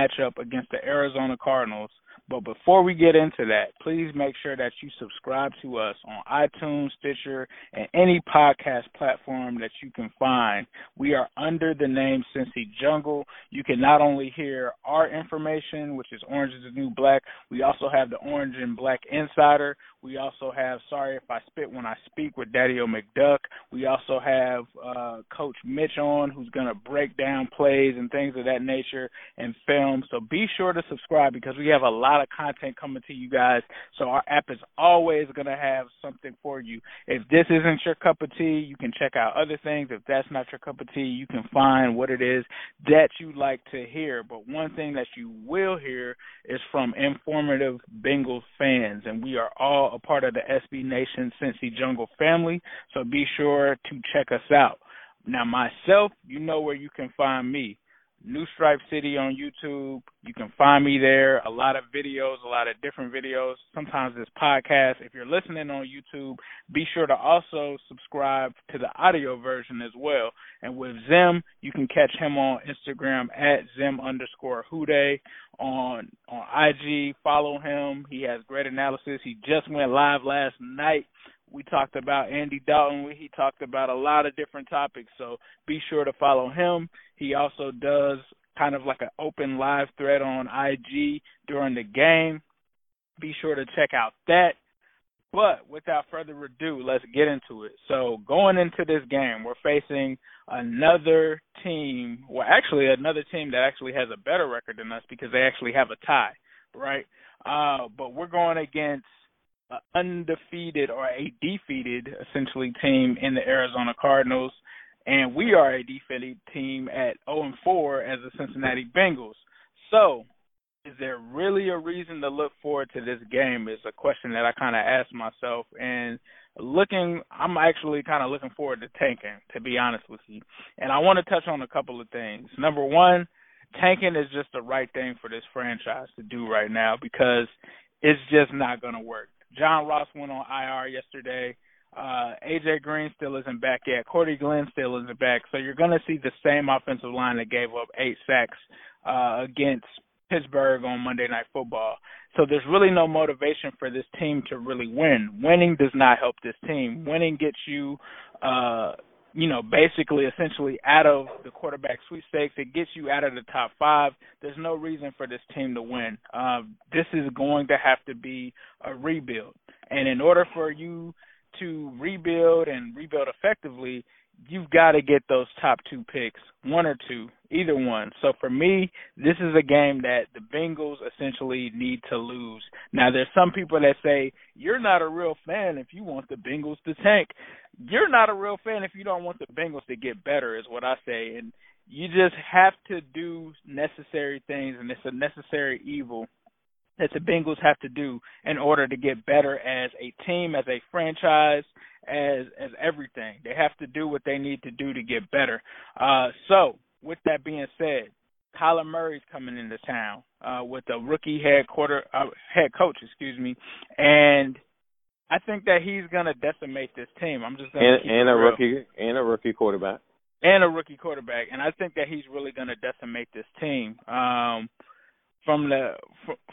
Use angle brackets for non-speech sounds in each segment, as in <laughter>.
matchup against the Arizona Cardinals but before we get into that, please make sure that you subscribe to us on iTunes, Stitcher, and any podcast platform that you can find. We are under the name Cincy Jungle. You can not only hear our information, which is Orange is the New Black, we also have the Orange and Black Insider. We also have Sorry If I Spit When I Speak with Daddy O McDuck. We also have uh, Coach Mitch on, who's going to break down plays and things of that nature and film. So be sure to subscribe because we have a lot of content coming to you guys. So our app is always going to have something for you. If this isn't your cup of tea, you can check out other things. If that's not your cup of tea, you can find what it is that you like to hear. But one thing that you will hear is from informative Bengals fans, and we are all a part of the SB Nation Cincy Jungle family. So be sure to check us out. Now, myself, you know where you can find me. New Stripe City on YouTube. You can find me there. A lot of videos, a lot of different videos. Sometimes this podcast. If you're listening on YouTube, be sure to also subscribe to the audio version as well. And with Zim, you can catch him on Instagram at Zim underscore Hude on on IG. Follow him. He has great analysis. He just went live last night we talked about Andy Dalton. He talked about a lot of different topics. So be sure to follow him. He also does kind of like an open live thread on IG during the game. Be sure to check out that. But without further ado, let's get into it. So going into this game, we're facing another team, well, actually another team that actually has a better record than us because they actually have a tie, right? Uh, but we're going against undefeated or a defeated essentially team in the Arizona Cardinals, and we are a defeated team at 0 and 4 as the Cincinnati Bengals. So, is there really a reason to look forward to this game? Is a question that I kind of asked myself, and looking, I'm actually kind of looking forward to tanking, to be honest with you. And I want to touch on a couple of things. Number one, tanking is just the right thing for this franchise to do right now because it's just not going to work. John Ross went on IR yesterday. Uh, AJ Green still isn't back yet. Cordy Glenn still isn't back. So you're going to see the same offensive line that gave up eight sacks uh, against Pittsburgh on Monday Night Football. So there's really no motivation for this team to really win. Winning does not help this team. Winning gets you uh you know, basically essentially out of the quarterback sweepstakes. It gets you out of the top five. There's no reason for this team to win. Uh, this is going to have to be a rebuild. And in order for you to rebuild and rebuild effectively, you've got to get those top two picks, one or two, either one. So for me, this is a game that the Bengals essentially need to lose. Now, there's some people that say you're not a real fan if you want the Bengals to tank. You're not a real fan if you don't want the Bengals to get better, is what I say. And you just have to do necessary things, and it's a necessary evil that the Bengals have to do in order to get better as a team, as a franchise, as as everything. They have to do what they need to do to get better. Uh, so, with that being said, Kyler Murray's coming into town uh, with a rookie head quarter uh, head coach, excuse me, and I think that he's going to decimate this team. I'm just to and, and a real. rookie and a rookie quarterback and a rookie quarterback, and I think that he's really going to decimate this team. Um, from the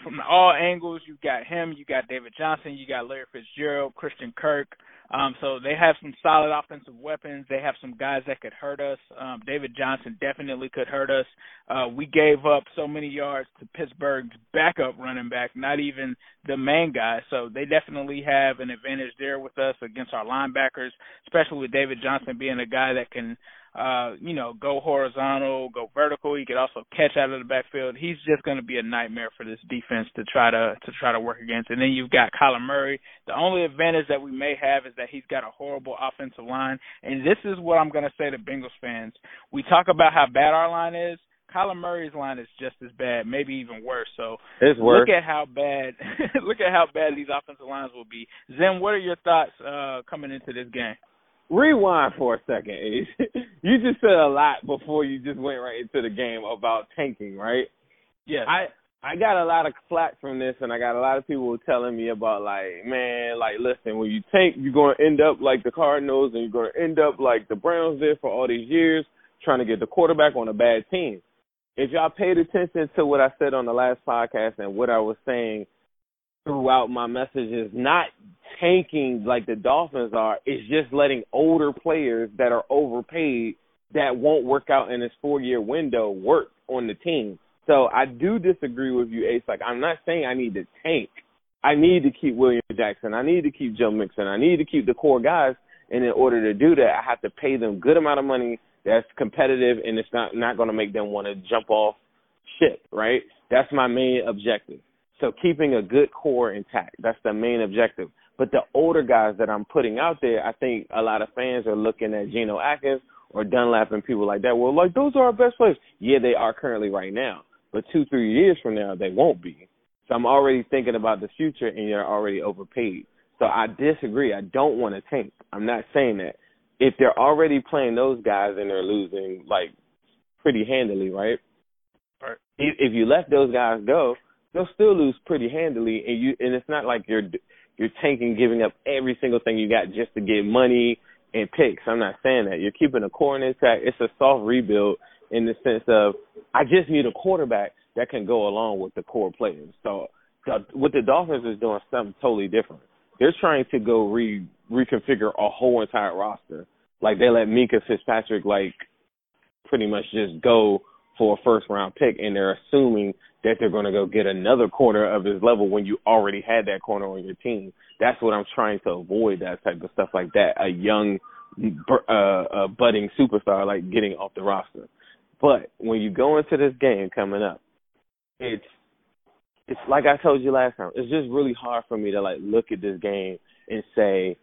from, all angles. You got him, you got David Johnson, you got Larry Fitzgerald, Christian Kirk, Um, so they have some solid offensive weapons. They have some guys that could hurt us. Um, David Johnson definitely could hurt us. Uh, we gave up so many yards to Pittsburgh's backup running back, not even the main guy. So they definitely have an advantage there with us against our linebackers, especially with David Johnson being a guy that can uh, you know, go horizontal, go vertical. He could also catch out of the backfield. He's just going to be a nightmare for this defense to try to to try to work against. And then you've got Kyler Murray. The only advantage that we may have is that he's got a horrible offensive line. And this is what I'm going to say to Bengals fans. We talk about how bad our line is. Kyler Murray's line is just as bad, maybe even worse. So it's worse. look at how bad <laughs> look at how bad these offensive lines will be. Zim, what are your thoughts uh coming into this game? Rewind for a second, Ace. <laughs> you just said a lot before you just went right into the game about tanking, right? Yeah. I I got a lot of flack from this, and I got a lot of people telling me about like, man, like, listen, when you tank, you're going to end up like the Cardinals, and you're going to end up like the Browns did for all these years, trying to get the quarterback on a bad team. If y'all paid attention to what I said on the last podcast and what I was saying throughout my message is not tanking like the Dolphins are. It's just letting older players that are overpaid that won't work out in this four year window work on the team. So I do disagree with you, Ace. Like I'm not saying I need to tank. I need to keep William Jackson. I need to keep Joe Mixon. I need to keep the core guys. And in order to do that, I have to pay them good amount of money that's competitive and it's not not going to make them want to jump off ship. Right? That's my main objective. So keeping a good core intact. That's the main objective. But the older guys that I'm putting out there, I think a lot of fans are looking at Geno Atkins or Dunlap and people like that. Well, like those are our best players. Yeah, they are currently right now. But two, three years from now, they won't be. So I'm already thinking about the future, and you're already overpaid. So I disagree. I don't want to tank. I'm not saying that. If they're already playing those guys and they're losing like pretty handily, right? Right. If you let those guys go, they'll still lose pretty handily, and you and it's not like you're you're tanking, giving up every single thing you got just to get money and picks. I'm not saying that. You're keeping a core intact. It's a soft rebuild in the sense of I just need a quarterback that can go along with the core players. So the, what the Dolphins is doing something totally different. They're trying to go re reconfigure a whole entire roster. Like they let Minkah Fitzpatrick like pretty much just go for a first round pick and they're assuming that they're going to go get another corner of his level when you already had that corner on your team. That's what I'm trying to avoid that type of stuff like that. A young, uh, a budding superstar like getting off the roster. But when you go into this game coming up, it's it's like I told you last time. It's just really hard for me to like look at this game and say,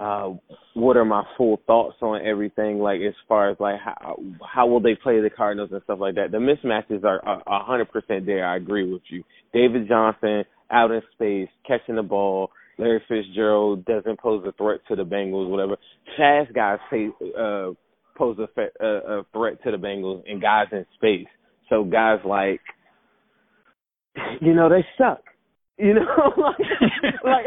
uh, what are my full thoughts on everything? Like as far as like how how will they play the Cardinals and stuff like that. The mismatches are a hundred percent there. I agree with you. David Johnson out in space catching the ball. Larry Fitzgerald doesn't pose a threat to the Bengals. Whatever. Fast guys say, uh, pose a, a, a threat to the Bengals and guys in space. So guys like, you know, they suck. You know, <laughs> like, <laughs> like,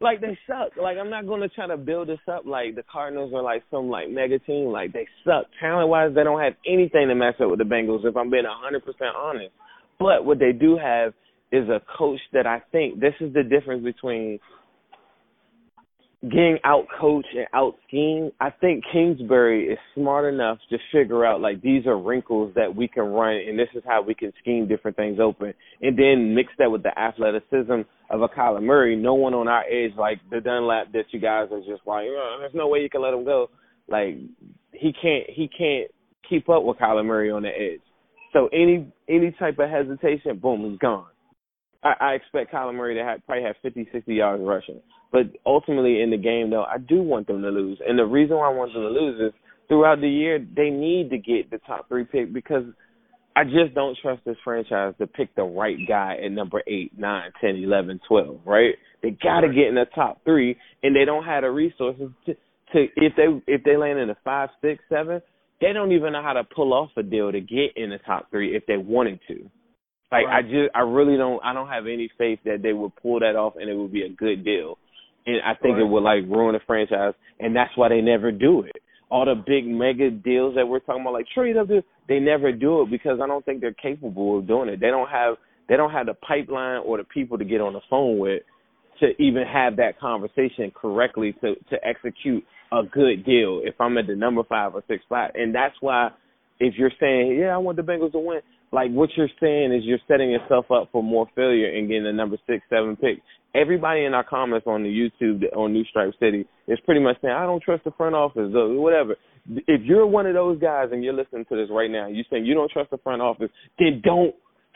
like they suck. Like I'm not gonna try to build this up like the Cardinals are like some like mega team. Like they suck talent wise. They don't have anything to match up with the Bengals. If I'm being a hundred percent honest, but what they do have is a coach that I think this is the difference between getting out coached and out schemed, I think Kingsbury is smart enough to figure out like these are wrinkles that we can run and this is how we can scheme different things open. And then mix that with the athleticism of a Kyler Murray. No one on our edge like the Dunlap that you guys are just like, oh, there's no way you can let him go. Like he can't he can't keep up with Kyler Murray on the edge. So any any type of hesitation, boom, he's gone. I, I expect Kyler Murray to have, probably have 50, 60 yards rushing. But ultimately in the game, though, I do want them to lose. And the reason why I want them to lose is throughout the year, they need to get the top three pick because I just don't trust this franchise to pick the right guy at number eight, nine, ten, eleven, twelve. right? They got to get in the top three, and they don't have the resources to, to if they if they land in the five, six, seven, they don't even know how to pull off a deal to get in the top three if they wanted to. Like right. I just I really don't I don't have any faith that they would pull that off and it would be a good deal. And I think right. it would like ruin the franchise and that's why they never do it. All the big mega deals that we're talking about, like trade up this, they never do it because I don't think they're capable of doing it. They don't have they don't have the pipeline or the people to get on the phone with to even have that conversation correctly to to execute a good deal if I'm at the number five or six spot. And that's why if you're saying, Yeah, I want the Bengals to win, like what you're saying is you're setting yourself up for more failure and getting a number six, seven pick. Everybody in our comments on the YouTube on New Stripe City is pretty much saying, I don't trust the front office or whatever. If you're one of those guys and you're listening to this right now, you're saying you don't trust the front office, then don't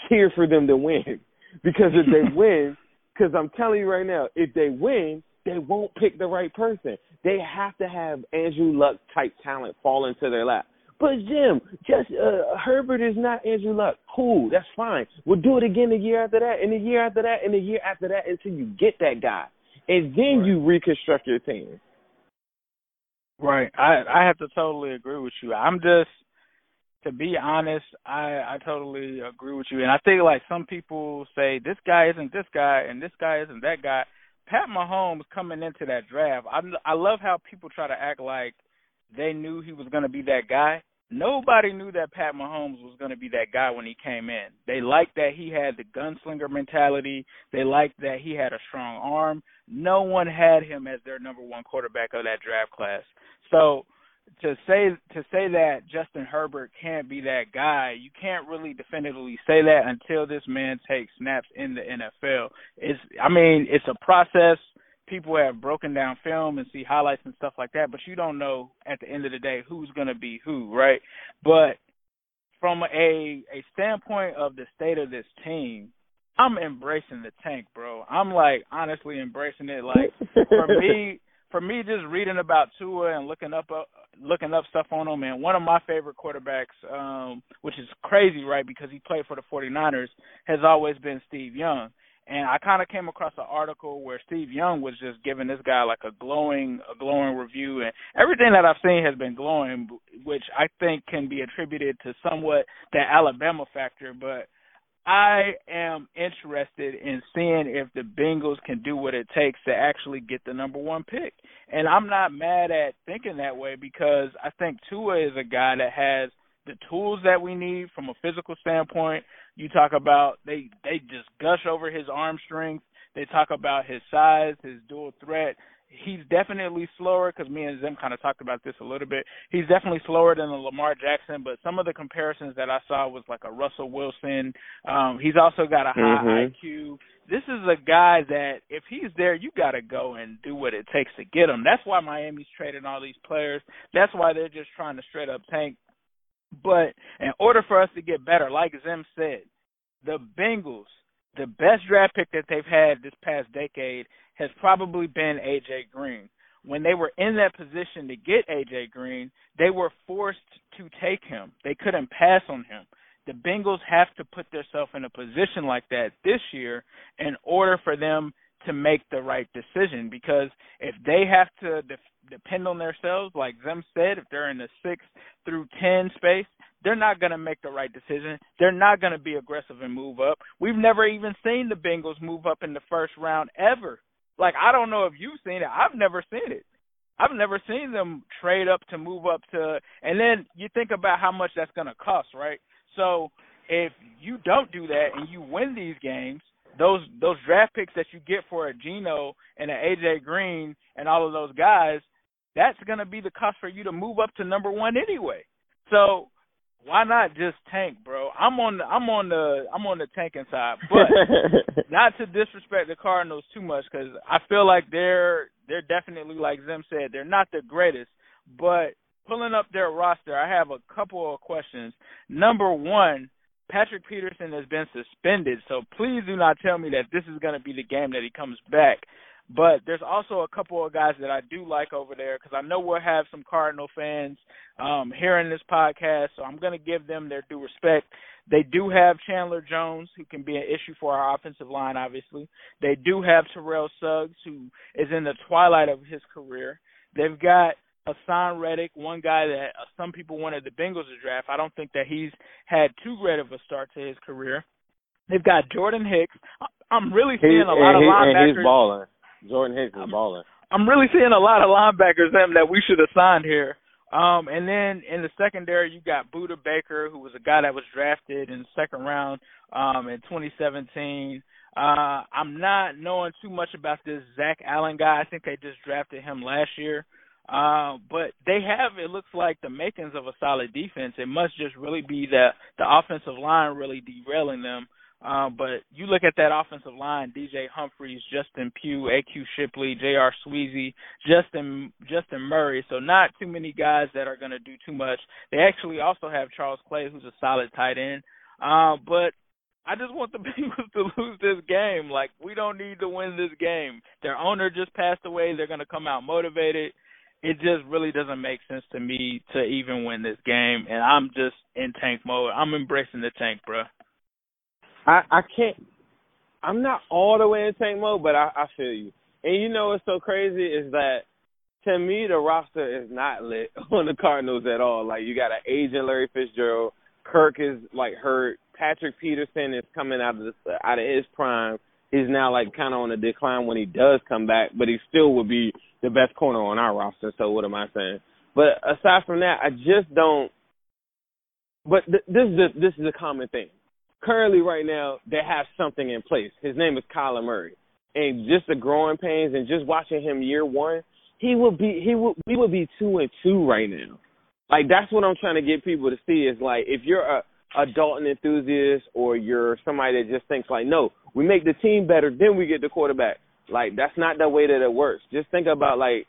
cheer for them to win. <laughs> Because if they win, <laughs> because I'm telling you right now, if they win, they won't pick the right person. They have to have Andrew Luck type talent fall into their lap. But Jim, just uh, Herbert is not Andrew Luck. Cool, that's fine. We'll do it again the year after that, and the year after that, and the year after that until you get that guy, and then right. you reconstruct your team. Right. I I have to totally agree with you. I'm just to be honest, I I totally agree with you, and I think like some people say this guy isn't this guy and this guy isn't that guy. Pat Mahomes coming into that draft, I I love how people try to act like they knew he was going to be that guy. Nobody knew that Pat Mahomes was going to be that guy when he came in. They liked that he had the gunslinger mentality. They liked that he had a strong arm. No one had him as their number one quarterback of that draft class. So to say to say that Justin Herbert can't be that guy, you can't really definitively say that until this man takes snaps in the NFL. It's I mean, it's a process people have broken down film and see highlights and stuff like that, but you don't know at the end of the day who's going to be who, right? But from a a standpoint of the state of this team, I'm embracing the tank, bro. I'm like honestly embracing it. Like for me, <laughs> for me, just reading about Tua and looking up uh, looking up stuff on him, and one of my favorite quarterbacks, um, which is crazy, right? Because he played for the 49ers, has always been Steve Young. And I kind of came across an article where Steve Young was just giving this guy like a glowing, a glowing review, and everything that I've seen has been glowing, which I think can be attributed to somewhat that Alabama factor. But I am interested in seeing if the Bengals can do what it takes to actually get the number one pick. And I'm not mad at thinking that way because I think Tua is a guy that has the tools that we need from a physical standpoint. You talk about they they just gush over his arm strength. They talk about his size, his dual threat. He's definitely slower because me and Zim kind of talked about this a little bit. He's definitely slower than a Lamar Jackson, but some of the comparisons that I saw was like a Russell Wilson. Um, he's also got a high mm-hmm. IQ. This is a guy that if he's there, you got to go and do what it takes to get him. That's why Miami's trading all these players. That's why they're just trying to straight up tank but in order for us to get better, like Zim said, the Bengals, the best draft pick that they've had this past decade has probably been AJ Green. When they were in that position to get AJ Green, they were forced to take him. They couldn't pass on him. The Bengals have to put themselves in a position like that this year in order for them to make the right decision because if they have to de- depend on themselves, like Zim said, if they're in the six through ten space, they're not going to make the right decision. They're not going to be aggressive and move up. We've never even seen the Bengals move up in the first round ever. Like I don't know if you've seen it. I've never seen it. I've never seen them trade up to move up to and then you think about how much that's going to cost, right? So if you don't do that and you win these games, those those draft picks that you get for a Geno and an AJ Green and all of those guys, that's going to be the cost for you to move up to number one anyway. So why not just tank, bro? I'm on the I'm on the I'm on the tanking side, but <laughs> not to disrespect the Cardinals too much because I feel like they're they're definitely like Zim said they're not the greatest, but pulling up their roster, I have a couple of questions. Number one Patrick Peterson has been suspended, so please do not tell me that this is going to be the game that he comes back. But there's also a couple of guys that I do like over there because I know we'll have some Cardinal fans um, hearing this podcast, so I'm going to give them their due respect. They do have Chandler Jones, who can be an issue for our offensive line, obviously. They do have Terrell Suggs, who is in the twilight of his career. They've got Haason Reddick, one guy that some people wanted the Bengals to draft. I don't think that he's had too great of a start to his career. They've got Jordan Hicks. I'm really seeing a lot of linebackers. And he's balling. Jordan Hicks is balling. I'm really seeing a lot of linebackers them that we should have signed here. Um, and then in the secondary, you got Budda Baker, who was a guy that was drafted in the second round um, in 2017. Uh, I'm not knowing too much about this Zach Allen guy. I think they just drafted him last year. Uh, but they have it looks like the makings of a solid defense. It must just really be the the offensive line really derailing them. Um, but you look at that offensive line: DJ Humphries, Justin Pugh, AQ Shipley, J.R. Sweezy, Justin Justin Murray. So not too many guys that are going to do too much. They actually also have Charles Clay, who's a solid tight end. Uh, but I just want the <laughs> Bengals to lose this game. Like we don't need to win this game. Their owner just passed away. They're going to come out motivated. It just really doesn't make sense to me to even win this game, and I'm just in tank mode. I'm embracing the tank, bro. I I can't. I'm not all the way in tank mode, but I, I feel you. And you know what's so crazy is that to me the roster is not lit <laughs> on the Cardinals at all. Like you got an agent Larry Fitzgerald, Kirk is like hurt, Patrick Peterson is coming out of the, out of his prime. He's now like kind of on a decline when he does come back, but he still would be the best corner on our roster. So what am I saying? But aside from that, I just don't. But th- this is a, this is a common thing currently right now they have something in place. His name is Kyler Murray. And just the growing pains and just watching him year one, he would be he would we would be two and two right now. Like that's what I'm trying to get people to see is like if you're a a Dalton enthusiast or you're somebody that just thinks like, no, we make the team better, then we get the quarterback. Like that's not the way that it works. Just think about like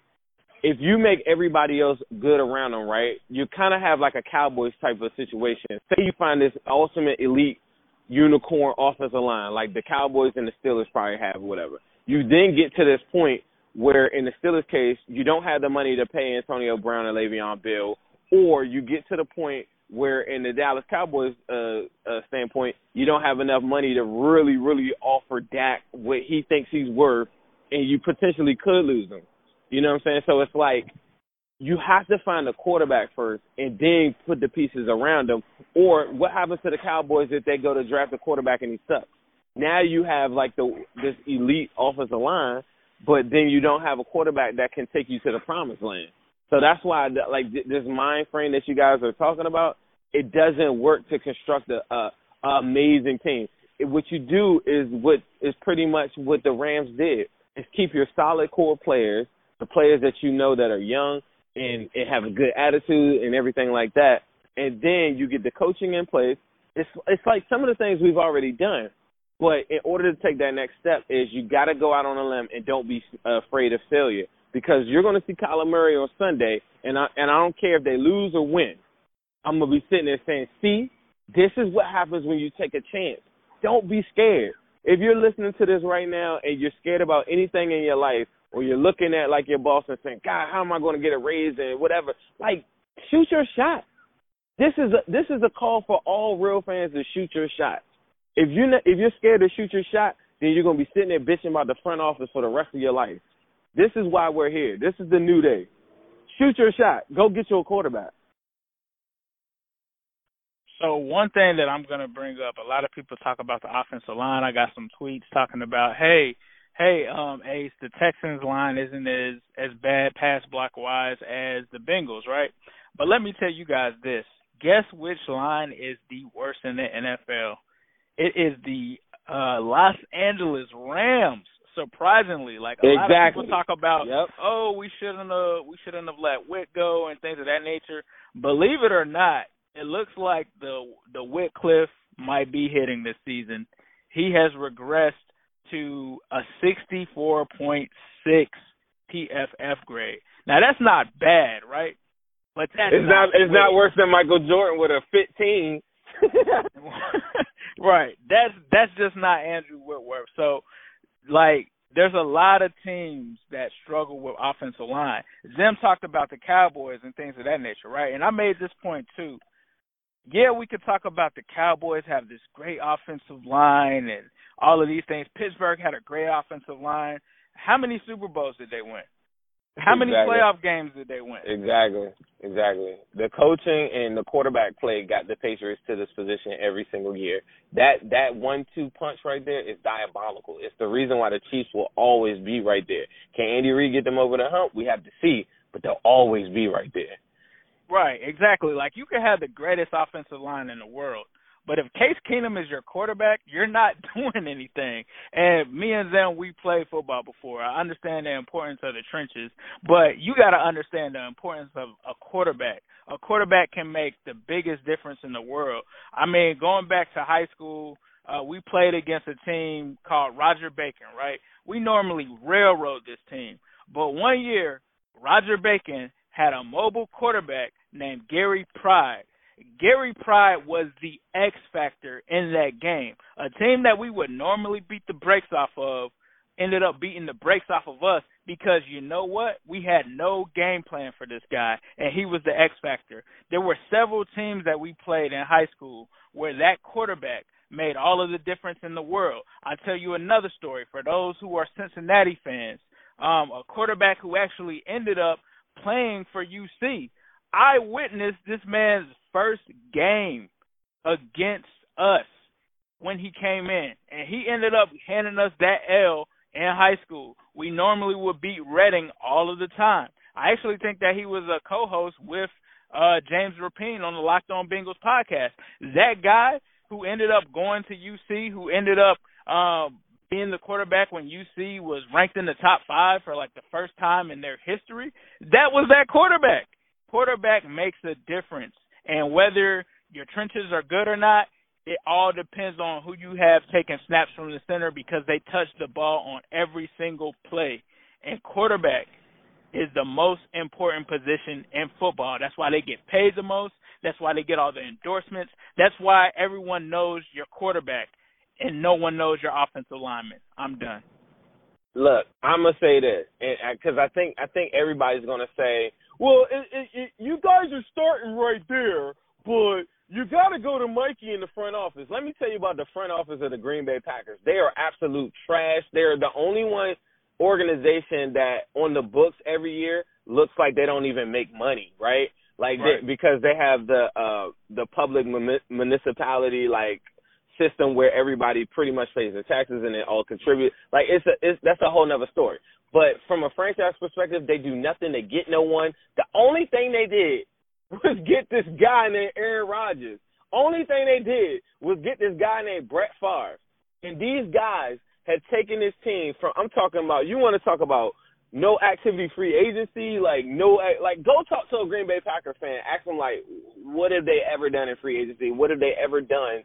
if you make everybody else good around them, right? You kind of have like a Cowboys type of situation. Say you find this ultimate elite unicorn offensive line like the Cowboys and the Steelers probably have, whatever. You then get to this point where, in the Steelers case, you don't have the money to pay Antonio Brown and Le'Veon Bell, or you get to the point where, in the Dallas Cowboys uh, uh, standpoint, you don't have enough money to really, really offer Dak what he thinks he's worth, and you potentially could lose him. You know what I'm saying? So it's like you have to find a quarterback first and then put the pieces around him. Or what happens to the Cowboys if they go to draft a quarterback and he sucks? Now you have like the this elite offensive line, but then you don't have a quarterback that can take you to the promised land. So that's why like this mind frame that you guys are talking about, it doesn't work to construct a, a, amazing team. What you do is what is pretty much what the Rams did: is keep your solid core players, the players that you know that are young, and, and have a good attitude and everything like that. And then you get the coaching in place. It's it's like some of the things we've already done, but in order to take that next step, is you got to go out on a limb and don't be uh, afraid of failure because you're going to see Kyler Murray on Sunday, and I and I don't care if they lose or win. I'm gonna be sitting there saying, "See, this is what happens when you take a chance. Don't be scared. If you're listening to this right now and you're scared about anything in your life, or you're looking at like your boss and saying, God, how am I going to get a raise and whatever? Like, shoot your shot. This is a this is a call for all real fans to shoot your shot. If you if you're scared to shoot your shot, then you're gonna be sitting there bitching about the front office for the rest of your life. This is why we're here. This is the new day. Shoot your shot. Go get your quarterback. So one thing that I'm gonna bring up, a lot of people talk about the offensive line. I got some tweets talking about, hey, hey, um, Ace, the Texans line isn't as as bad pass block wise as the Bengals, right? But let me tell you guys this. Guess which line is the worst in the NFL? It is the uh Los Angeles Rams. Surprisingly, like a exactly. lot of people talk about, yep. oh, we shouldn't have we shouldn't have let Witt go and things of that nature. Believe it or not, it looks like the the Witt cliff might be hitting this season. He has regressed to a 64.6 PFF grade. Now that's not bad, right? But that's it's not, not it's not worse than Michael Jordan with a 15. <laughs> right. That's that's just not Andrew Whitworth. So like there's a lot of teams that struggle with offensive line. Zim talked about the Cowboys and things of that nature, right? And I made this point too. Yeah, we could talk about the Cowboys have this great offensive line and all of these things. Pittsburgh had a great offensive line. How many Super Bowls did they win? How many exactly. playoff games did they win? Exactly, exactly. The coaching and the quarterback play got the Patriots to this position every single year. That that one-two punch right there is diabolical. It's the reason why the Chiefs will always be right there. Can Andy Reid get them over the hump? We have to see, but they'll always be right there. Right, exactly. Like you can have the greatest offensive line in the world, but if Case Keenum is your quarterback, you're not <laughs> doing anything. And me and them, we played football before. I understand the importance of the trenches, but you got to understand the importance of a quarterback. A quarterback can make the biggest difference in the world. I mean, going back to high school, uh, we played against a team called Roger Bacon, right? We normally railroad this team, but one year, Roger Bacon had a mobile quarterback named Gary Pride Gary Pride was the X factor in that game. A team that we would normally beat the brakes off of ended up beating the brakes off of us because you know what? We had no game plan for this guy, and he was the X factor. There were several teams that we played in high school where that quarterback made all of the difference in the world. I'll tell you another story for those who are Cincinnati fans. Um, a quarterback who actually ended up playing for UC. I witnessed this man's first game against us when he came in, and he ended up handing us that L in high school. We normally would beat Reading all of the time. I actually think that he was a co-host with uh, James Rapien on the Locked On Bengals podcast. That guy who ended up going to UC, who ended up um, being the quarterback when UC was ranked in the top five for like the first time in their history, that was that quarterback. Quarterback makes a difference. And whether your trenches are good or not, it all depends on who you have taking snaps from the center because they touch the ball on every single play. And quarterback is the most important position in football. That's why they get paid the most. That's why they get all the endorsements. That's why everyone knows your quarterback and no one knows your offensive lineman. I'm done. Look, I'm gonna say this, because I think I think everybody's gonna say, well, it, it, it, you guys are starting right there, but you got to go to Mikey in the front office. Let me tell you about the front office of the Green Bay Packers. They are absolute trash. They're the only one organization that on the books every year looks like they don't even make money, right? Like right. They, because they have the uh the public municipality like system where everybody pretty much pays their taxes and they all contribute. Like it's a it's that's a whole nother story. But from a franchise perspective, they do nothing. They get no one. The only thing they did <laughs> was get this guy named Aaron Rodgers. Only thing they did was get this guy named Brett Favre. And these guys had taken this team from I'm talking about you want to talk about no activity free agency, like no like go talk to a Green Bay Packer fan, ask them like what have they ever done in free agency? What have they ever done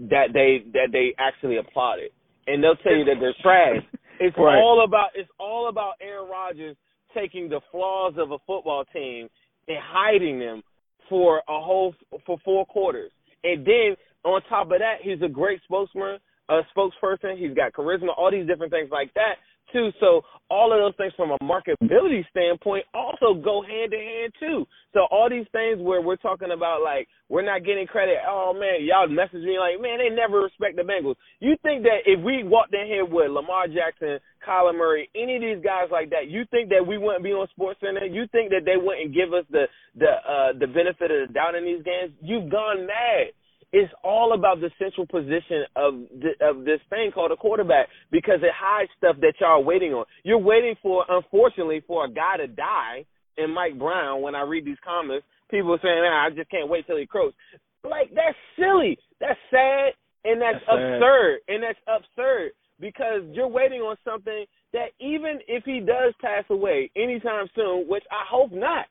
that they that they actually applauded? And they'll tell you that they're trash. <laughs> It's right. all about it's all about Aaron Rodgers taking the flaws of a football team and hiding them for a whole for four quarters. And then on top of that, he's a great spokesman, a spokesperson. He's got charisma, all these different things like that too. So all of those things from a marketability standpoint also go hand in hand too. So all these things where we're talking about like we're not getting credit. Oh man, y'all message me like, man, they never respect the Bengals. You think that if we walked in here with Lamar Jackson, Kyler Murray, any of these guys like that, you think that we wouldn't be on Sports Center? You think that they wouldn't give us the the uh the benefit of the doubt in these games? You've gone mad it's all about the central position of the, of this thing called a quarterback because it hides stuff that y'all are waiting on. You're waiting for, unfortunately, for a guy to die in Mike Brown. When I read these comments, people are saying, "I just can't wait till he croaks." Like that's silly. That's sad and that's, that's absurd. Sad. And that's absurd because you're waiting on something that even if he does pass away anytime soon, which I hope not,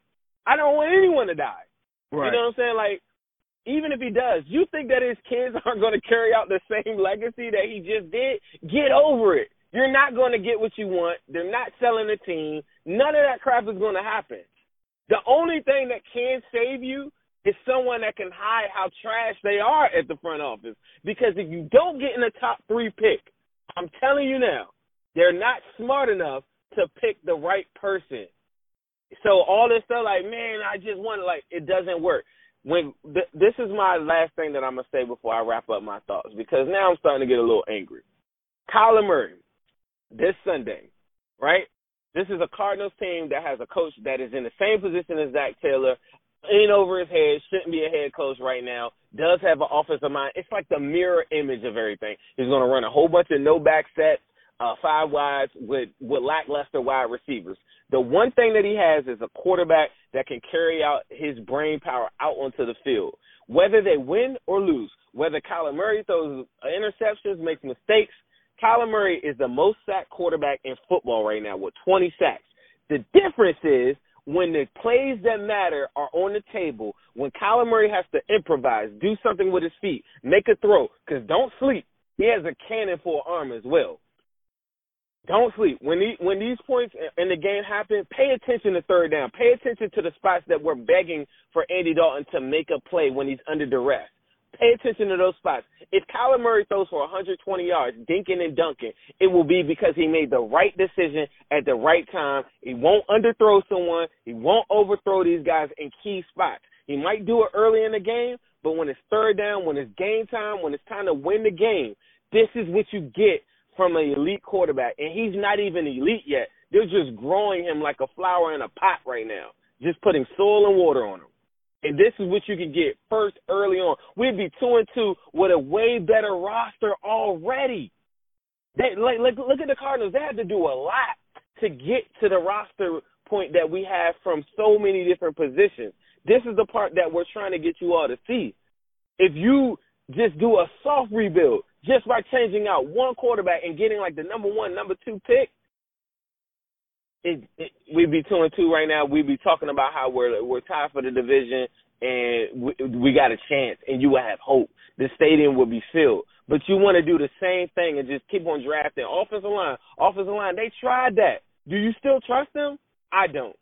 I don't want anyone to die. Right. You know what I'm saying? Like even if he does, you think that his kids <laughs> aren't going to carry out the same legacy that he just did? Get over it. You're not going to get what you want. They're not selling the team. None of that crap is going to happen. The only thing that can save you is someone that can hide how trash they are at the front office. Because if you don't get in the top three pick, I'm telling you now, they're not smart enough to pick the right person. So all this stuff like, man, I just want like it doesn't work when th- this is my last thing that I'm gonna say before I wrap up my thoughts because now I'm starting to get a little angry. Kyler Murray, this Sunday, right? This is a Cardinals team that has a coach that is in the same position as Zac Taylor, in over his head, shouldn't be a head coach right now, does have an offensive mind. It's like the mirror image of everything. He's to run a whole bunch of no back sets. Uh, five wides with with lackluster wide receivers. The one thing that he has is a quarterback that can carry out his brain power out onto the field. Whether they win or lose, whether Kyler Murray throws interceptions, makes mistakes, Kyler Murray is the most sacked quarterback in football right now with 20 sacks. The difference is when the plays that matter are on the table, when Kyler Murray has to improvise, do something with his feet, make a throw, because don't sleep. He has a cannon for an arm as well. Don't sleep. When the, when these points in the game happen, pay attention to third down. Pay attention to the spots that we're begging for Andy Dalton to make a play when he's under duress. Pay attention to those spots. If Kyler Murray throws for 120 yards, dinking and dunking, it will be because he made the right decision at the right time. He won't underthrow someone. He won't overthrow these guys in key spots. He might do it early in the game, but when it's third down, when it's game time, when it's time to win the game, this is what you get from an elite quarterback. And he's not even elite yet. They're just growing him like a flower in a pot right now, just putting soil and water on him. And this is what you can get first early on. We'd be two and two with a way better roster already. They like, like look at the Cardinals. They had to do a lot to get to the roster point that we have from so many different positions. This is the part that we're trying to get you all to see. If you just do a soft rebuild just by changing out one quarterback and getting like the number one, number two pick, it, it, we'd be two and two right now. We'd be talking about how we're we're tied for the division and we, we got a chance, and you would have hope. The stadium would be filled. But you want to do the same thing and just keep on drafting offensive line, offensive line. They tried that. Do you still trust them? I don't.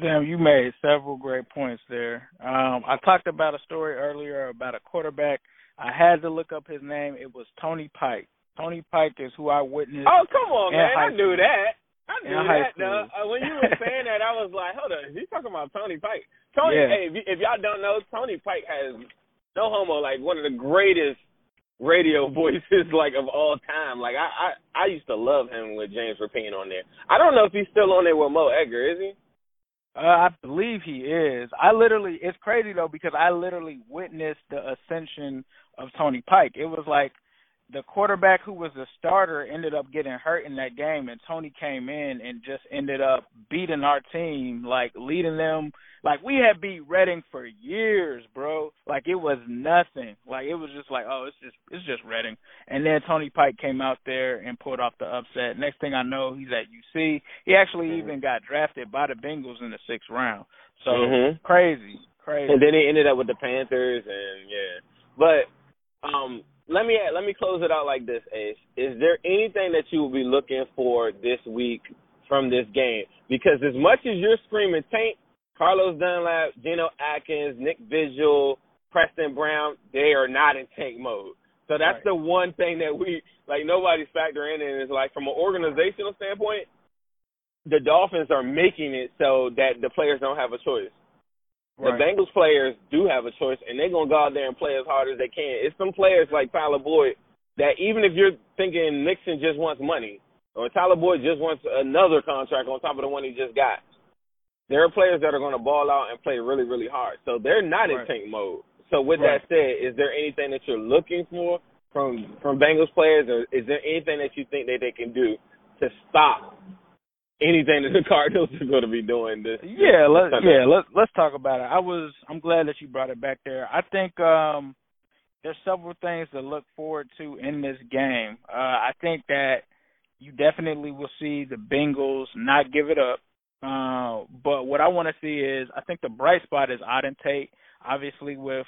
Sam, you made several great points there. Um, I talked about a story earlier about a quarterback. I had to look up his name. It was Tony Pike. Tony Pike is who I witnessed. Oh, come on, man. I knew that. I knew that, though. Uh, when you were saying that, I was like, hold on. He's talking about Tony Pike. Tony, yeah. hey, if, y- if y'all don't know, Tony Pike has no homo, like one of the greatest radio <laughs> voices like of all time. Like I, I, I used to love him with James Rapien on there. I don't know if he's still on there with Mo Egger, is he? Uh, I believe he is. I literally, it's crazy though because I literally witnessed the ascension of Tony Pike. It was like the quarterback who was the starter ended up getting hurt in that game, and Tony came in and just ended up beating our team, like leading them. Like we had beat Reading for years, bro. Like it was nothing. Like it was just like, oh, it's just it's just Reading. And then Tony Pike came out there and pulled off the upset. Next thing I know, he's at UC. He actually mm-hmm. even got drafted by the Bengals in the sixth round. So mm-hmm. crazy, crazy. And then he ended up with the Panthers, and yeah. But um, let me let me close it out like this, Ace. Is there anything that you will be looking for this week from this game? Because as much as you're screaming tank, Carlos Dunlap, Geno Atkins, Nick Vigil, Preston Brown, they are not in tank mode. So that's right. the one thing that we like nobody's factoring in is like from an organizational standpoint, the Dolphins are making it so that the players don't have a choice. The Right. Bengals players do have a choice, and they're gonna go out there and play as hard as they can. It's some players like Tyler Boyd that even if you're thinking Mixon just wants money, or Tyler Boyd just wants another contract on top of the one he just got, there are players that are gonna ball out and play really, really hard. So they're not in Right. tank mode. So with Right. that said, is there anything that you're looking for from from Bengals players, or is there anything that you think that they can do to stop anything that the Cardinals are going to be doing this? Yeah, let Sunday? yeah, let's let's talk about it. I was I'm glad that you brought it back there. I think um there's several things to look forward to in this game. Uh I think that you definitely will see the Bengals not give it up. Uh but what I want to see is I think the bright spot is Auden Tate, obviously with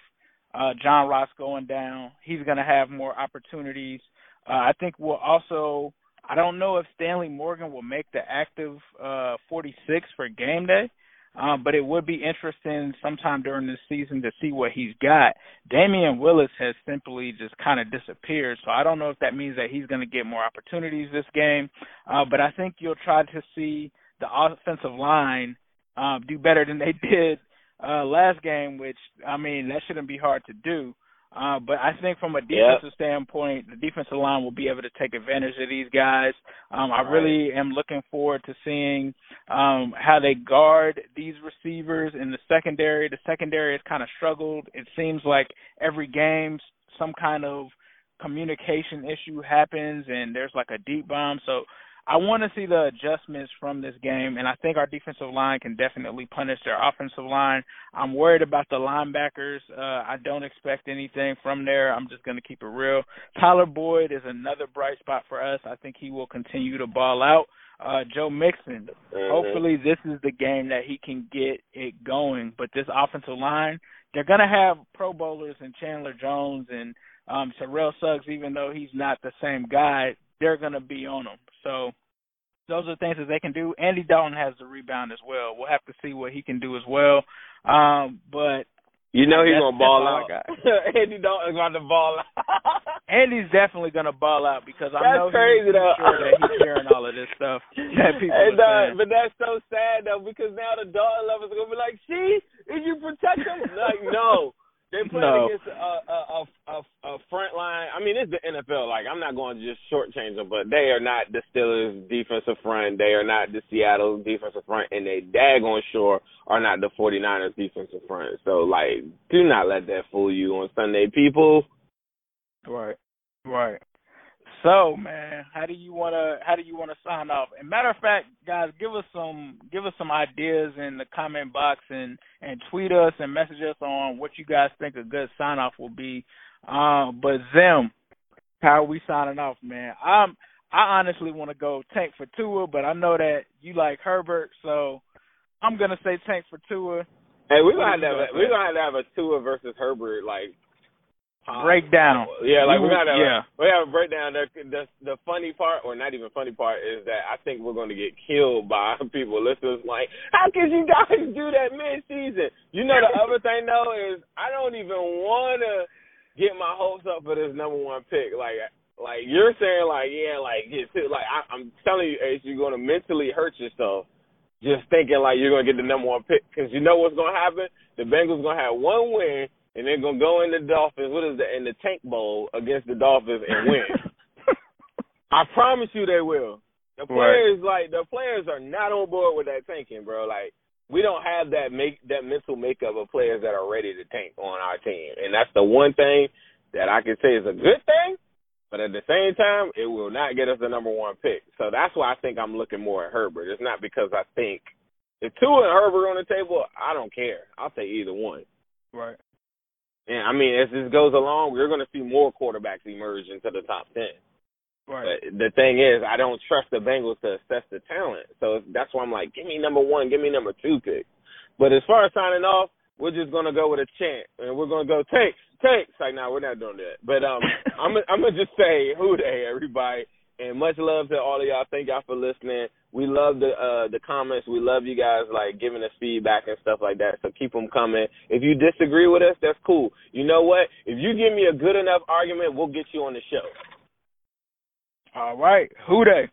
uh John Ross going down. He's going to have more opportunities. Uh I think we'll also I don't know if Stanley Morgan will make the active uh 46 for game day. Um, but it would be interesting sometime during this season to see what he's got. Damion Willis has simply just kind of disappeared, so I don't know if that means that he's going to get more opportunities this game. Uh, but I think you'll try to see the offensive line um, do better than they <laughs> did uh, last game, which I mean that shouldn't be hard to do. Uh, but I think from a defensive standpoint, the defensive line will be able to take advantage of these guys. Um, I Right. really am looking forward to seeing um, how they guard these receivers in the secondary. The secondary has kind of struggled. It seems like every game, some kind of communication issue happens and there's like a deep bomb. So I want to see the adjustments from this game, and I think our defensive line can definitely punish their offensive line. I'm worried about the linebackers. Uh, I don't expect anything from there. I'm just going to keep it real. Tyler Boyd is another bright spot for us. I think he will continue to ball out. Uh, Joe Mixon, mm-hmm. hopefully this is the game that he can get it going. But this offensive line, they're going to have Pro Bowlers and Chandler Jones and um, Terrell Suggs, even though he's not the same guy, they're going to be on him. So those are things that they can do. Andy Dalton has the rebound as well. We'll have to see what he can do as well. Um, but you know he's gonna <laughs> ball out. Andy Dalton's gonna ball out. Andy's definitely gonna ball out because I that's know crazy he's though. sure that he's hearing all of this stuff <laughs> that people and, uh. But that's so sad though because now the Dalton lovers are gonna be like, "See, did you protect him?" like, no. They're playing no. against a, a a a front line. I mean, it's the NFL. Like, I'm not going to just shortchange them, but they are not the Steelers' defensive front. They are not the Seattle defensive front, and they daggone sure are not the 49ers defensive front. So, like, do not let that fool you on Sunday, people. Right, right. So, man, how do you wanna how do you wanna sign off? And matter of fact, guys, give us some give us some ideas in the comment box and and tweet us and message us on what you guys think a good sign off will be. Um, but Zim, how are we signing off, man? I'm I honestly want to go tank for Tua, but I know that you like Herbert, so I'm gonna say tank for Tua. Hey, we're gonna have to have a, we're gonna have to have a Tua versus Herbert like Uh, breakdown. Yeah, like we got to yeah. we have a breakdown. The, the the funny part, or not even funny part, is that I think we're going to get killed by <laughs> people. Listeners like, how can you guys do that mid season? You know, the <laughs> other thing though is I don't even want to get my hopes up for this number one pick. Like, like you're saying, like yeah, like get to like I, I'm telling you, Ace, you're going to mentally hurt yourself. Just thinking like you're gonna get the number one pick because you know what's gonna happen. The Bengals gonna have one win and they're gonna go in the Dolphins. What is that in the Tank Bowl against the Dolphins and win? <laughs> I promise you they will. The players right. like the players are not on board with that tanking, bro. Like we don't have that make that mental makeup of players that are ready to tank on our team, and that's the one thing that I can say is a good thing. But at the same time, it will not get us the number one pick. So that's why I think I'm looking more at Herbert. It's not because I think if Tua and Herbert on the table, I don't care. I'll take either one. Right. And I mean, as this goes along, we're going to see more quarterbacks emerge into the top ten. Right. But the thing is, I don't trust the Bengals to assess the talent, so that's why I'm like, give me number one, give me number two pick. But as far as signing off, we're just gonna go with a chant, and we're gonna go take, take. It's like, nah, we're not doing that. But um, I'm I'm gonna just say, who dey, everybody. And much love to all of y'all. Thank y'all for listening. We love the uh the comments. We love you guys like giving us feedback and stuff like that. So keep them coming. If you disagree with us, that's cool. You know what? If you give me a good enough argument, we'll get you on the show. All right. Who Dey?